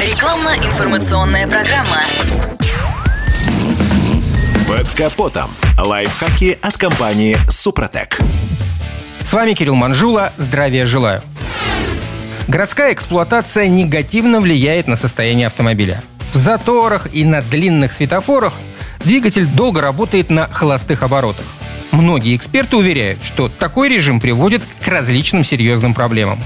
Рекламно-информационная программа. Под капотом. Лайфхаки от компании «Супротек». С вами Кирилл Манжула. Здравия желаю. Городская эксплуатация негативно влияет на состояние автомобиля. В заторах и на длинных светофорах двигатель долго работает на холостых оборотах. Многие эксперты уверяют, что такой режим приводит к различным серьезным проблемам.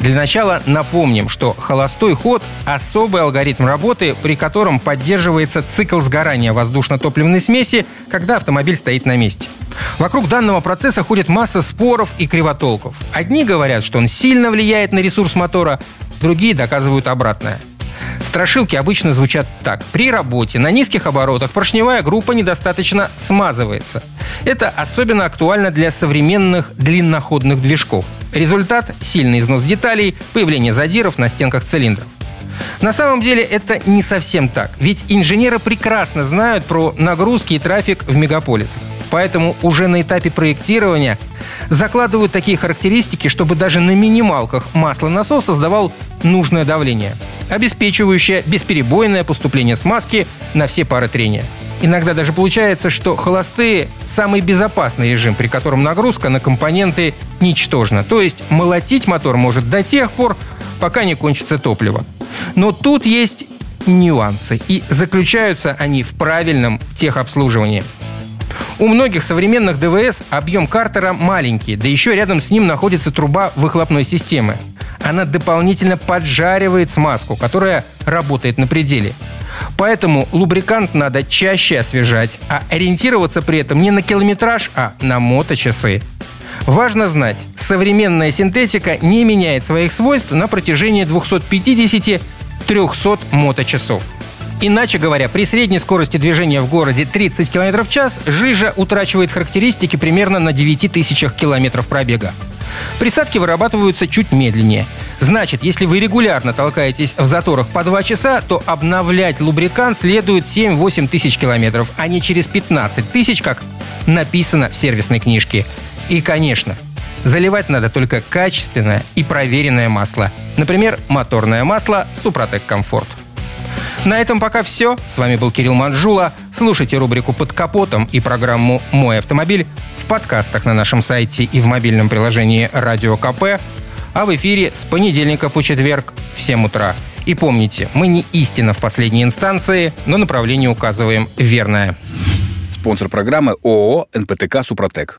Для начала напомним, что холостой ход – особый алгоритм работы, при котором поддерживается цикл сгорания воздушно-топливной смеси, когда автомобиль стоит на месте. Вокруг данного процесса ходит масса споров и кривотолков. Одни говорят, что он сильно влияет на ресурс мотора, другие доказывают обратное. Страшилки обычно звучат так. При работе на низких оборотах поршневая группа недостаточно смазывается. Это особенно актуально для современных длинноходных движков. Результат – сильный износ деталей, появление задиров на стенках цилиндров. На самом деле это не совсем так, ведь инженеры прекрасно знают про нагрузки и трафик в мегаполисах. Поэтому уже на этапе проектирования закладывают такие характеристики, чтобы даже на минималках маслонасос создавал нужное давление, обеспечивающее бесперебойное поступление смазки на все пары трения. Иногда даже получается, что холостые – самый безопасный режим, при котором нагрузка на компоненты ничтожна. То есть молотить мотор может до тех пор, пока не кончится топливо. Но тут есть нюансы, и заключаются они в правильном техобслуживании. У многих современных ДВС объем картера маленький, да еще рядом с ним находится труба выхлопной системы. Она дополнительно поджаривает смазку, которая работает на пределе. Поэтому лубрикант надо чаще освежать, а ориентироваться при этом не на километраж, а на моточасы. Важно знать, современная синтетика не меняет своих свойств на протяжении 250-300 моточасов. Иначе говоря, при средней скорости движения в городе 30 км в час жижа утрачивает характеристики примерно на 9 тысячах километров пробега. Присадки вырабатываются чуть медленнее. Значит, если вы регулярно толкаетесь в заторах по 2 часа, то обновлять лубрикант следует 7-8 тысяч километров, а не через 15 тысяч, как написано в сервисной книжке. И, конечно, заливать надо только качественное и проверенное масло. Например, моторное масло «Супротек Комфорт». На этом пока все. С вами был Кирилл Манжула. Слушайте рубрику «Под капотом» и программу «Мой автомобиль» в подкастах на нашем сайте и в мобильном приложении «Радио КП», а в эфире с понедельника по четверг в 7 утра. И помните, мы не истина в последней инстанции, но направление указываем верное. Спонсор программы ООО «НПТК Супротек».